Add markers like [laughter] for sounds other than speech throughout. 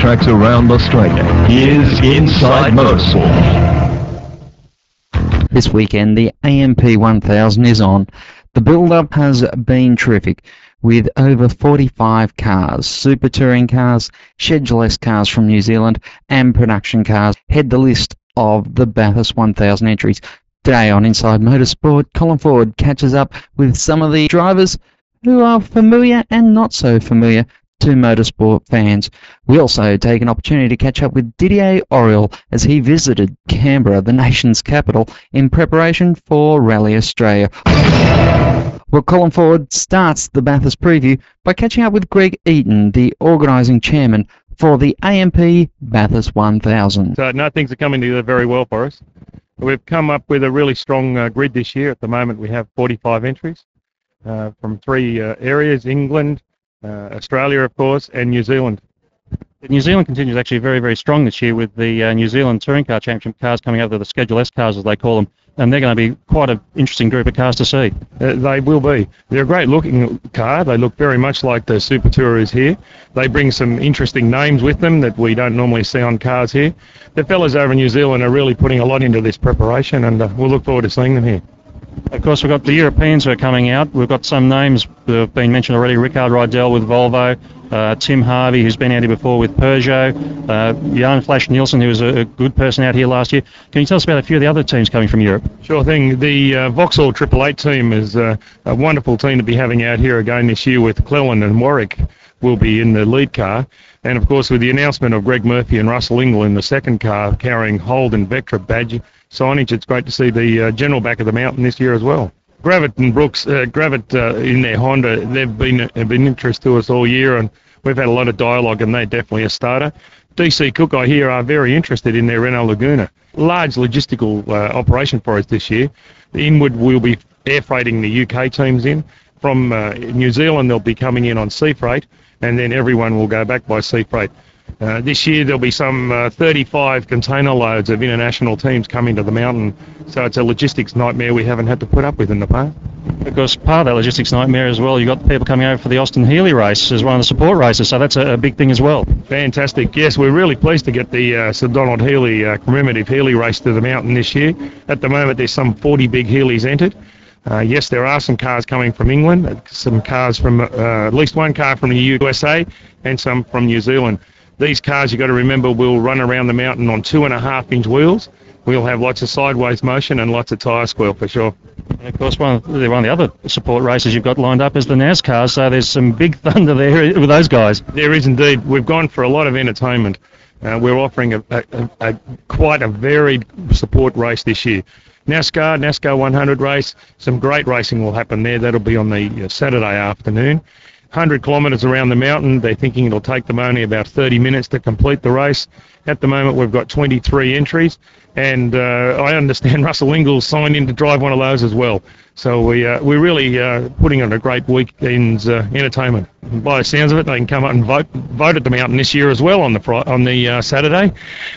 racetracks around Australia. Here's Inside Motorsport. This weekend, the AMP 1000 is on. The build-up has been terrific, with over 45 cars, super touring cars, Schedule cars from New Zealand, and production cars head the list of the Bathurst 1000 entries. Today on Inside Motorsport, Colin Ford catches up with some of the drivers who are familiar and not so familiar to motorsport fans. We also take an opportunity to catch up with Didier Auriol as he visited Canberra, the nation's capital, in preparation for Rally Australia. Well, Colin Ford starts the Bathurst preview by catching up with Greg Eaton, the organising chairman for the AMP Bathurst 1000. So, no, things are coming together very well for us. We've come up with a really strong uh, grid this year. At the moment, we have 45 entries uh, from three uh, areas England, Australia, of course, and New Zealand. New Zealand continues actually very, very strong this year with the uh, New Zealand Touring Car Championship cars coming over, the Schedule S cars as they call them, and they're going to be quite an interesting group of cars to see. Uh, they will be. They're a great looking car. They look very much like the Super Tourers here. They bring some interesting names with them that we don't normally see on cars here. The fellas over in New Zealand are really putting a lot into this preparation, and uh, we'll look forward to seeing them here. Of course, we've got the Europeans who are coming out. We've got some names that have been mentioned already. Rickard Rydell with Volvo, uh, Tim Harvey, who's been out here before with Peugeot, uh, Jan Flash Nielsen, who was a, a, good person out here last year. Can you tell us about a few of the other teams coming from Europe? Sure thing. The uh, Vauxhall Triple Eight team is uh, a wonderful team to be having out here again this year with Cleland and Warwick will be in the lead car. And of course, with the announcement of Greg Murphy and Russell Ingall in the second car carrying Holden Vectra badge signage, it's great to see the uh, general back of the mountain this year as well. Gravett and Brooks, uh, Gravett uh, in their Honda, they've been have been interest to us all year, and we've had a lot of dialogue, and they're definitely a starter. DC Cook, I hear, are very interested in their Renault Laguna. Large logistical uh, operation for us this year. Inward, we'll be air freighting the UK teams in. From uh, New Zealand, they'll be coming in on sea freight, and then everyone will go back by sea freight. Uh, this year there'll be some uh, 35 container loads of international teams coming to the mountain, so it's a logistics nightmare we haven't had to put up with in the past. Because part of that logistics nightmare as well, you've got people coming over for the Austin Healey race as one of the support races, so that's a, a big thing as well. Fantastic. Yes, we're really pleased to get the uh, Sir Donald Healey uh, commemorative Healey race to the mountain this year. At the moment, there's some 40 big Healeys entered. Uh, yes, there are some cars coming from England, uh, some cars from uh, at least one car from the USA, and some from New Zealand. These cars, you've got to remember, will run around the mountain on two and a half inch wheels. We'll have lots of sideways motion and lots of tyre squeal for sure. And of course, one of, the, one of the other support races you've got lined up is the NASCAR, so there's some big [laughs] thunder there with those guys. There is indeed. We've gone for a lot of entertainment. Uh, we're offering a, a, a, quite a varied support race this year. NASCAR, NASCAR 100 race, some great racing will happen there. That'll be on the uh, Saturday afternoon. 100 kilometres around the mountain. They're thinking it'll take them only about 30 minutes to complete the race. At the moment, we've got 23 entries, and uh, I understand [laughs] Russell Ingall signed in to drive one of those as well. So we, uh, we're really uh, putting on a great weekend's uh, entertainment. By the sounds of it, they can come up and vote, vote at the mountain this year as well on the on the uh, Saturday.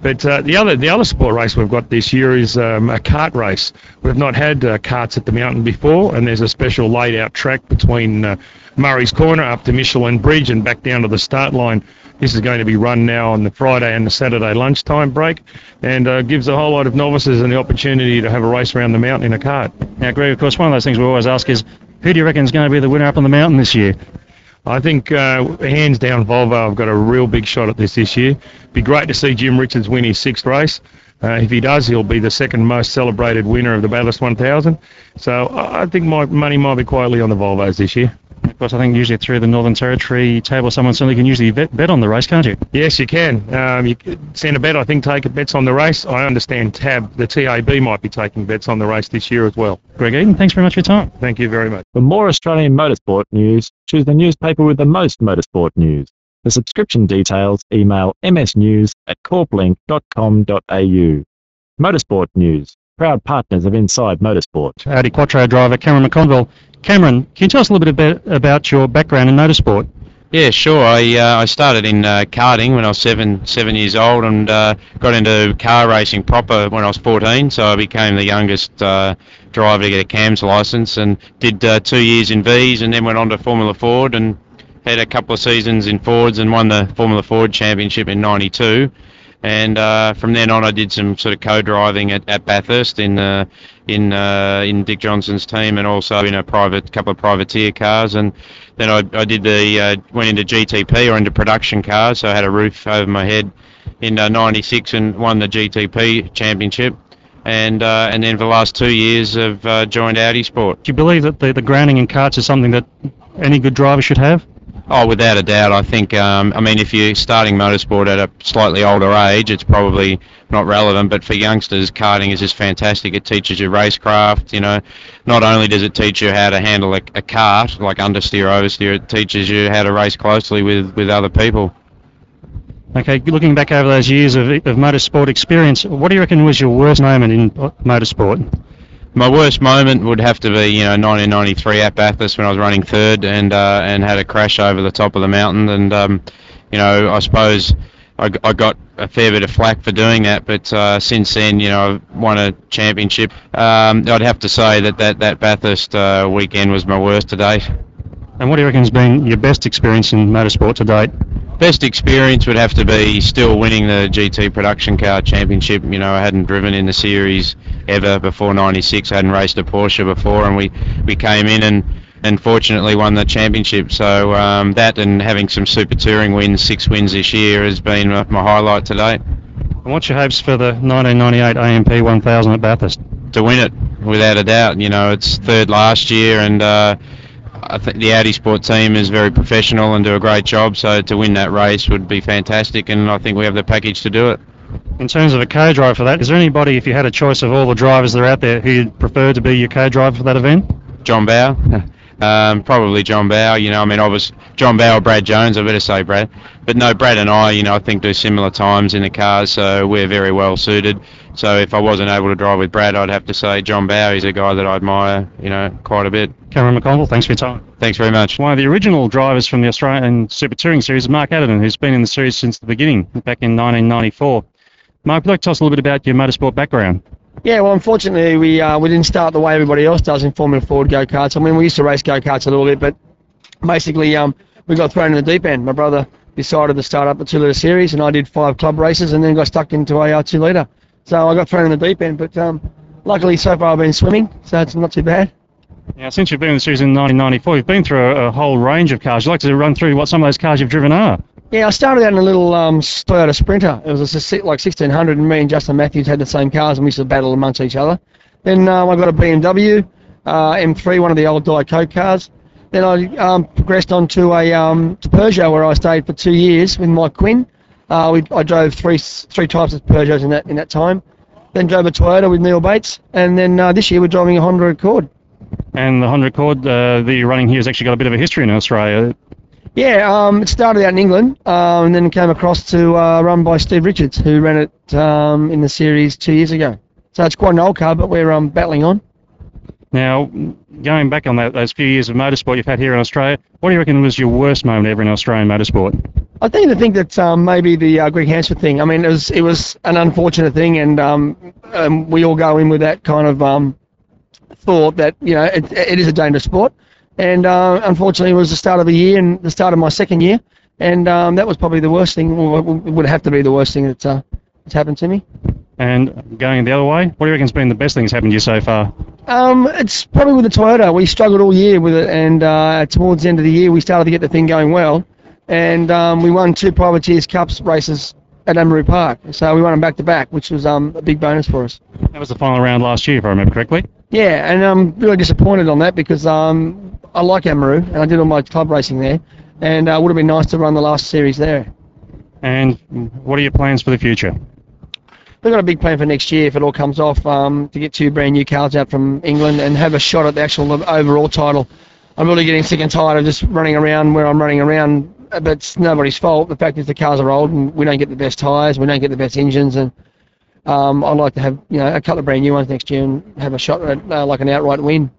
But the other the other sport race we've got this year is um, a kart race. We've not had karts at the mountain before, and there's a special laid out track between Murray's Corner up to Michelin Bridge and back down to the start line. This is going to be run now on the Friday and the Saturday lunchtime break and uh, gives a whole lot of novices an opportunity to have a race around the mountain in a kart. Now, Greg, of course, one of those things we always ask is who do you reckon is going to be the winner up on the mountain this year? I think uh, hands down Volvo have got a real big shot at this this year. Be great to see Jim Richards win his sixth race. Uh, if he does, he'll be the second most celebrated winner of the Bathurst 1000. So I think my money might be quietly on the Volvos this year. Of course, I think usually through the Northern Territory table, someone certainly can usually bet, bet on the race, can't you? Yes, you can. Um, you send a bet, I think, take bets on the race. I understand TAB, the TAB, might be taking bets on the race this year as well. Greg Eaton, thanks very much for your time. Thank you very much. For more Australian motorsport news, choose the newspaper with the most motorsport news. For subscription details, email msnews at corplink.com.au. Motorsport News, proud partners of Inside Motorsport. Audi Quattro driver Cameron McConville Cameron, can you tell us a little bit about, about your background in motorsport? Yeah, sure. I uh, I started in uh, karting when I was seven seven years old and uh, got into car racing proper when I was 14. So I became the youngest uh, driver to get a CAMS license and did uh, two years in V's and then went on to Formula Ford and had a couple of seasons in Fords and won the Formula Ford Championship in '92. And uh, from then on, I did some sort of co-driving at, at Bathurst in uh, in uh, in Dick Johnson's team, and also in a private couple of privateer cars. And then I, I did the uh, went into GTP or into production cars, so I had a roof over my head in '96 and won the GTP championship. And uh, and then for the last two years, I've uh, joined Audi Sport. Do you believe that the, the grounding in karts is something that any good driver should have? Oh, without a doubt. I think, um, I mean, if you're starting motorsport at a slightly older age, it's probably not relevant. But for youngsters, karting is just fantastic. It teaches you racecraft. You know, not only does it teach you how to handle a, a kart, like understeer, oversteer, it teaches you how to race closely with, with other people. Okay, looking back over those years of, of motorsport experience, what do you reckon was your worst moment in motorsport? My worst moment would have to be, you know, 1993 at Bathurst when I was running third and uh, and had a crash over the top of the mountain. And um, you know, I suppose I, I got a fair bit of flack for doing that, but uh, since then, you know, I've won a championship. Um, I'd have to say that that, that Bathurst uh, weekend was my worst to date. And what do you reckon has been your best experience in motorsport to date? Best experience would have to be still winning the GT Production Car Championship. You know, I hadn't driven in the series ever before '96. I hadn't raced a Porsche before, and we, we came in and, and fortunately won the championship. So um, that and having some Super Touring wins, six wins this year, has been my, my highlight to date. And what's your hopes for the 1998 AMP 1000 at Bathurst? To win it, without a doubt. You know, it's third last year, and uh, I think the Audi Sport team is very professional and do a great job. So to win that race would be fantastic, and I think we have the package to do it. In terms of a co-driver for that, is there anybody, if you had a choice of all the drivers that are out there, who you'd prefer to be your co-driver for that event? John Bowe. [laughs] Um, probably John Bowe. You know, I mean, I was John Bowe or Brad Jones. I better say Brad. But no, Brad and I, you know, I think do similar times in the cars, so we're very well suited. So if I wasn't able to drive with Brad, I'd have to say John Bowe. He's a guy that I admire, you know, quite a bit. Cameron McConville, thanks for your time. Thanks very much. One of the original drivers from the Australian Super Touring Series is Mark Adderton, who's been in the series since the beginning, back in 1994. Mark, would you like to tell us a little bit about your motorsport background? Yeah, well, unfortunately, we uh, we didn't start the way everybody else does in Formula Ford go karts. I mean, we used to race go karts a little bit, but basically, um, we got thrown in the deep end. My brother decided to start up a two litre series, and I did five club races, and then got stuck into a uh, two litre. So I got thrown in the deep end, but um, luckily so far I've been swimming, so it's not too bad. Now, since you've been in the series in 1994, you've been through a, a whole range of cars. You'd like to run through what some of those cars you've driven are? Yeah, I started out in a little um, Toyota Sprinter. It was a, like 1600, and me and Justin Matthews had the same cars, and we used to battle amongst each other. Then um, I got a BMW uh, M3, one of the old Diet Coke cars. Then I um, progressed on to a um, to Peugeot, where I stayed for two years with Mike Quinn. Uh, we, I drove three three types of Peugeots in that in that time. Then drove a Toyota with Neal Bates, and then uh, this year we're driving a Honda Accord. And the Honda Accord uh, that you're running here has actually got a bit of a history in Australia. Yeah, um, it started out in England, uh, and then came across to uh, run by Steve Richards, who ran it um, in the series two years ago. So it's quite an old car, but we're um, battling on. Now, going back on that, those few years of motorsport you've had here in Australia, what do you reckon was your worst moment ever in Australian motorsport? I tend to think that um, maybe the uh, Greg Hansford thing. I mean, it was it was an unfortunate thing, and um, um, we all go in with that kind of um, thought that you know it, it is a dangerous sport. And uh, unfortunately, it was the start of the year and the start of my second year, and um, that was probably the worst thing. Or it would have to be the worst thing that uh, that's happened to me. And going the other way, what do you reckon's been the best thing that's happened to you so far? Um, it's probably with the Toyota. We struggled all year with it, and uh, towards the end of the year, we started to get the thing going well, and um, we won two Privateers Cups races at Amaroo Park. So we won them back to back, which was um, a big bonus for us. That was the final round last year, if I remember correctly. Yeah, and I'm really disappointed on that because um, I like Amaroo, and I did all my club racing there, and uh, would have been nice to run the last series there. And what are your plans for the future? We've got a big plan for next year if it all comes off um, to get two brand new cars out from England and have a shot at the actual overall title. I'm really getting sick and tired of just running around where I'm running around, but it's nobody's fault. The fact is the cars are old and we don't get the best tyres, we don't get the best engines, and um, I'd like to have you know a couple of brand new ones next year and have a shot at uh, like an outright win.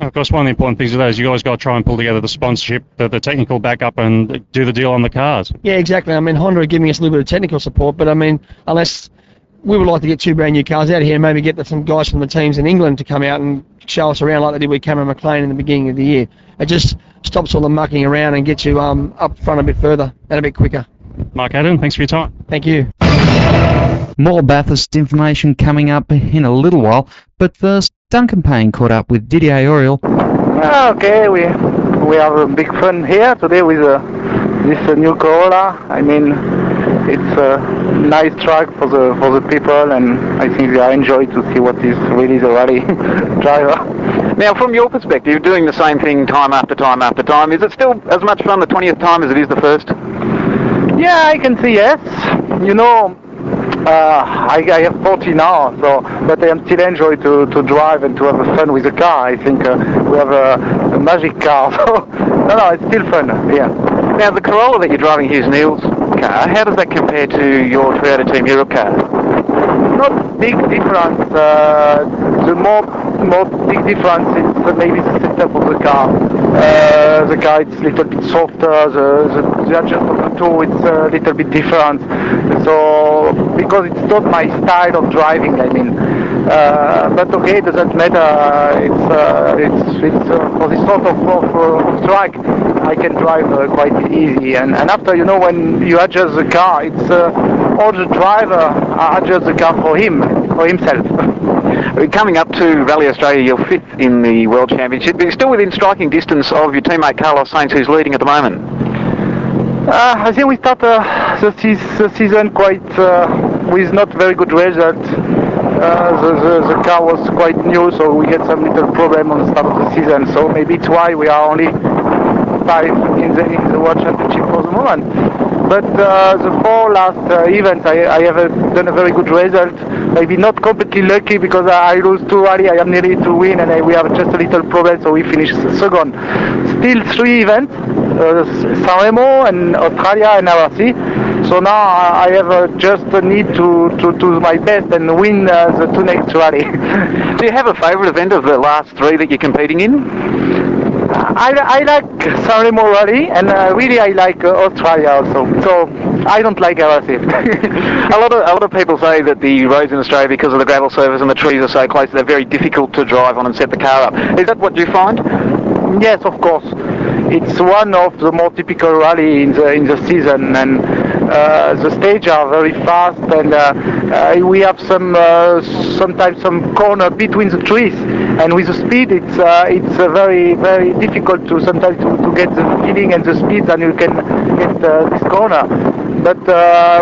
Of course, one of the important things of those, you guys got to try and pull together the sponsorship, the, the technical backup, and do the deal on the cars. Yeah, exactly. I mean, Honda are giving us a little bit of technical support, but I mean, unless we would like to get two brand new cars out here and maybe get the, some guys from the teams in England to come out and show us around like they did with Cameron McLean in the beginning of the year. It just stops all the mucking around and gets you um, up front a bit further and a bit quicker. Mark Adam, thanks for your time. Thank you. More Bathurst information coming up in a little while, but first, Duncan Payne caught up with Didier Auriol. Okay, we we have a big fun here today with uh, this uh, new Corolla. I mean, it's a nice track for the for the people, and I think they are enjoy to see what is really the rally [laughs] driver. Now, from your perspective, doing the same thing time after time after time, is it still as much fun the 20th time as it is the first? Yeah, I can see yes. You know, uh, I, I have 40 now, so but I am still enjoy to, to drive and to have fun with the car. I think uh, we have a, a magic car, [laughs] so no, no, it's still fun. Yeah. Now, the Corolla that you're driving here is Neal's car. How does that compare to your Toyota Team Europe car? Not big difference. Uh, the more more big difference is maybe the setup of the car. Uh, the car is a little bit softer. The, the, the adjust of the toe it's a little bit different. So because it's not my style of driving, I mean. Uh, but okay, it doesn't matter. It's uh, it's it's uh, for this sort of, of, uh, of track. I can drive quite easy, and, and after you know when you adjust the car, it's all the driver adjusts the car for him, for himself. [laughs] Coming up to Rally Australia, you're fifth in the World Championship, but you're still within striking distance of your teammate Carlos Sainz, who's leading at the moment. Uh, I think we start uh, the, se- the season quite uh, with not very good result. Uh, the, the, the car was quite new, so we had some little problem on the start of the season. So maybe it's why we are only five in the in the World Championship for the moment. But uh, the four last uh, events, I, I have uh, done a very good result. Maybe not completely lucky because I, I lose two rally. I am nearly to win, and I, we have just a little problem, so we finish second. Still three events: uh, and Australia and RAC. So now I have uh, just a need to, to do my best and win uh, the two next rally. [laughs] Do you have a favourite event of the last three that you're competing in? I, I like San rally and uh, really I like uh, Australia also. So I don't like RAC. [laughs] a lot of a lot of people say that the roads in Australia, because of the gravel surface and the trees are so close, they're very difficult to drive on and set the car up. Is that what you find? Yes, of course. It's one of the more typical rally in the in the season, and uh, the stage are very fast, and uh, uh, we have some uh, sometimes some corner between the trees, and with the speed, it's uh, it's very very difficult to sometimes to, to get the feeling and the speed, and you can get this corner. But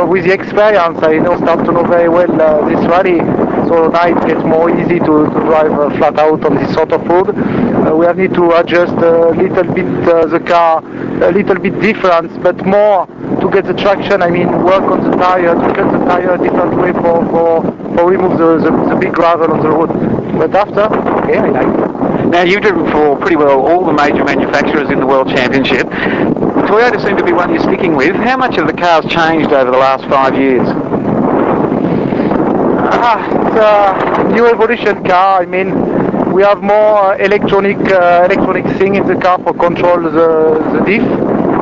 with the experience, I know start to know very well this rally. So now it gets more easy to, to drive uh, flat out on this sort of road. Uh, we have need to adjust a little bit uh, the car, a little bit different, but more to get the traction. I mean, work on the tire, to cut the tire a different way for for, for remove the, the, the big gravel on the road. But after, okay, I like it. Now you've driven for pretty well all the major manufacturers in the World Championship. Toyota seem to be one you're sticking with. How much have the cars changed over the last five years? Ah, it's a new evolution car. I mean, we have more electronic uh, electronic thing in the car for control the, the diff,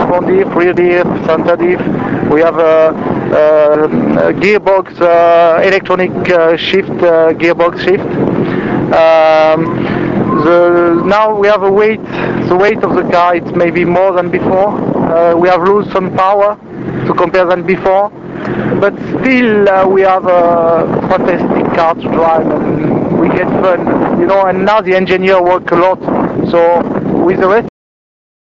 front diff, rear diff, center diff. We have a, a, a gearbox, uh, electronic uh, shift, uh, gearbox shift. Um, the, now we have a weight, the weight of the car, it's maybe more than before. Uh, we have lose some power to compare than before. But still, uh, we have a fantastic car to drive and we get fun, you know, and now the engineer work a lot. So with the rest